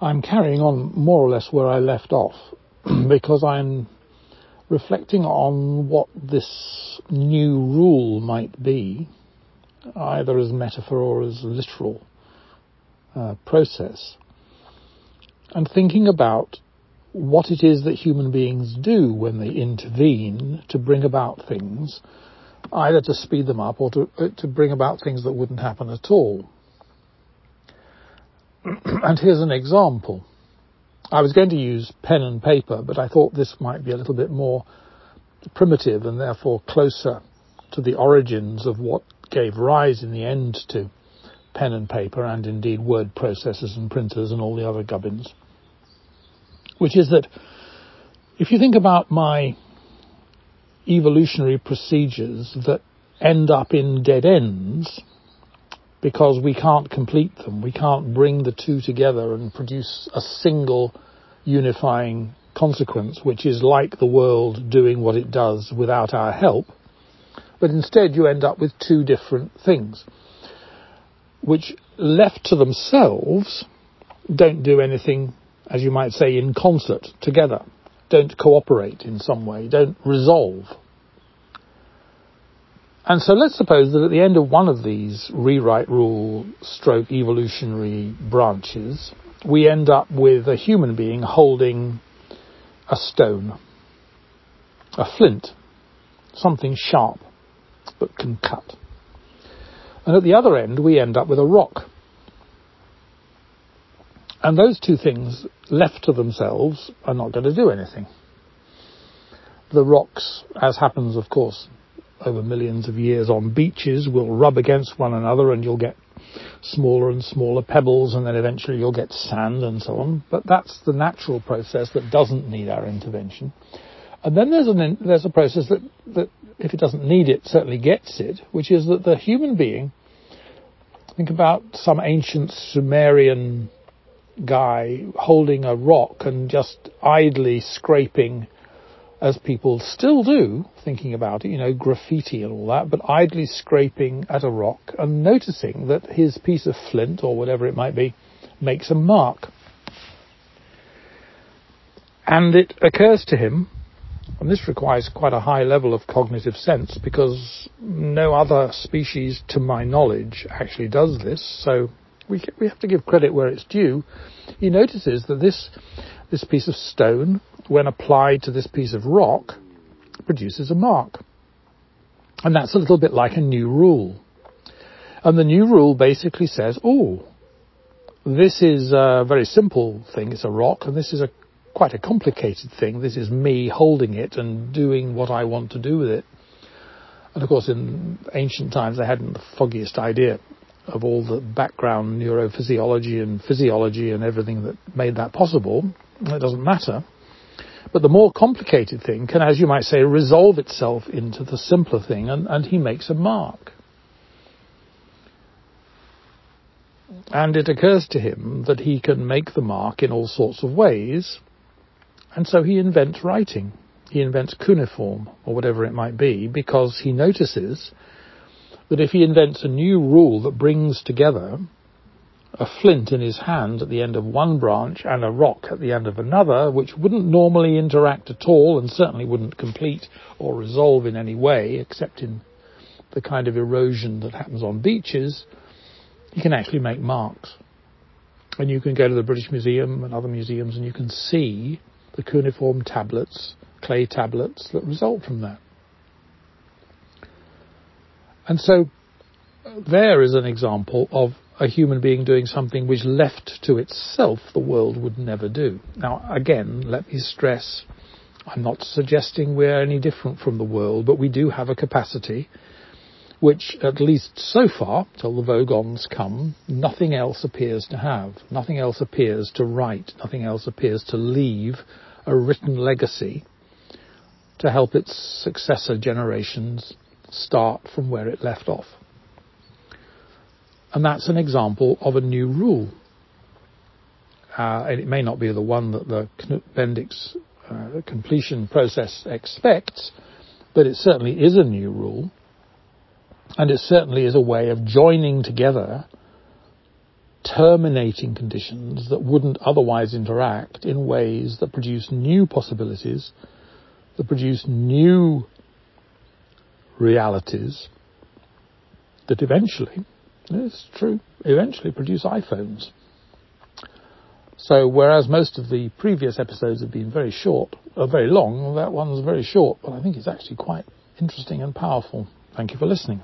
I'm carrying on more or less where I left off because I'm reflecting on what this new rule might be, either as metaphor or as literal uh, process, and thinking about what it is that human beings do when they intervene to bring about things, either to speed them up or to, uh, to bring about things that wouldn't happen at all. and here's an example. I was going to use pen and paper, but I thought this might be a little bit more primitive and therefore closer to the origins of what gave rise in the end to pen and paper and indeed word processors and printers and all the other gubbins. Which is that if you think about my evolutionary procedures that end up in dead ends, because we can't complete them. We can't bring the two together and produce a single unifying consequence, which is like the world doing what it does without our help. But instead you end up with two different things, which left to themselves don't do anything, as you might say, in concert together, don't cooperate in some way, don't resolve and so let's suppose that at the end of one of these rewrite rule stroke evolutionary branches, we end up with a human being holding a stone, a flint, something sharp but can cut. And at the other end, we end up with a rock. And those two things, left to themselves, are not going to do anything. The rocks, as happens, of course, over millions of years on beaches will rub against one another and you'll get smaller and smaller pebbles and then eventually you'll get sand and so on. But that's the natural process that doesn't need our intervention. And then there's, an, there's a process that, that, if it doesn't need it, certainly gets it, which is that the human being, think about some ancient Sumerian guy holding a rock and just idly scraping as people still do, thinking about it, you know, graffiti and all that, but idly scraping at a rock and noticing that his piece of flint or whatever it might be makes a mark. And it occurs to him, and this requires quite a high level of cognitive sense because no other species, to my knowledge, actually does this, so we, we have to give credit where it's due. He notices that this, this piece of stone when applied to this piece of rock, produces a mark. And that's a little bit like a new rule. And the new rule basically says, oh, this is a very simple thing, it's a rock, and this is a quite a complicated thing. This is me holding it and doing what I want to do with it. And of course, in ancient times, they hadn't the foggiest idea of all the background neurophysiology and physiology and everything that made that possible. It doesn't matter. But the more complicated thing can, as you might say, resolve itself into the simpler thing, and, and he makes a mark. And it occurs to him that he can make the mark in all sorts of ways, and so he invents writing. He invents cuneiform, or whatever it might be, because he notices that if he invents a new rule that brings together a flint in his hand at the end of one branch and a rock at the end of another, which wouldn't normally interact at all and certainly wouldn't complete or resolve in any way, except in the kind of erosion that happens on beaches, you can actually make marks. And you can go to the British Museum and other museums and you can see the cuneiform tablets, clay tablets that result from that. And so there is an example of a human being doing something which left to itself the world would never do. Now, again, let me stress, I'm not suggesting we're any different from the world, but we do have a capacity which, at least so far, till the Vogons come, nothing else appears to have. Nothing else appears to write. Nothing else appears to leave a written legacy to help its successor generations start from where it left off. And that's an example of a new rule. Uh, and it may not be the one that the Knuth-Bendix uh, completion process expects, but it certainly is a new rule. And it certainly is a way of joining together terminating conditions that wouldn't otherwise interact in ways that produce new possibilities, that produce new realities, that eventually, it's true, eventually produce iPhones. So whereas most of the previous episodes have been very short, or very long, that one's very short, but I think it's actually quite interesting and powerful. Thank you for listening.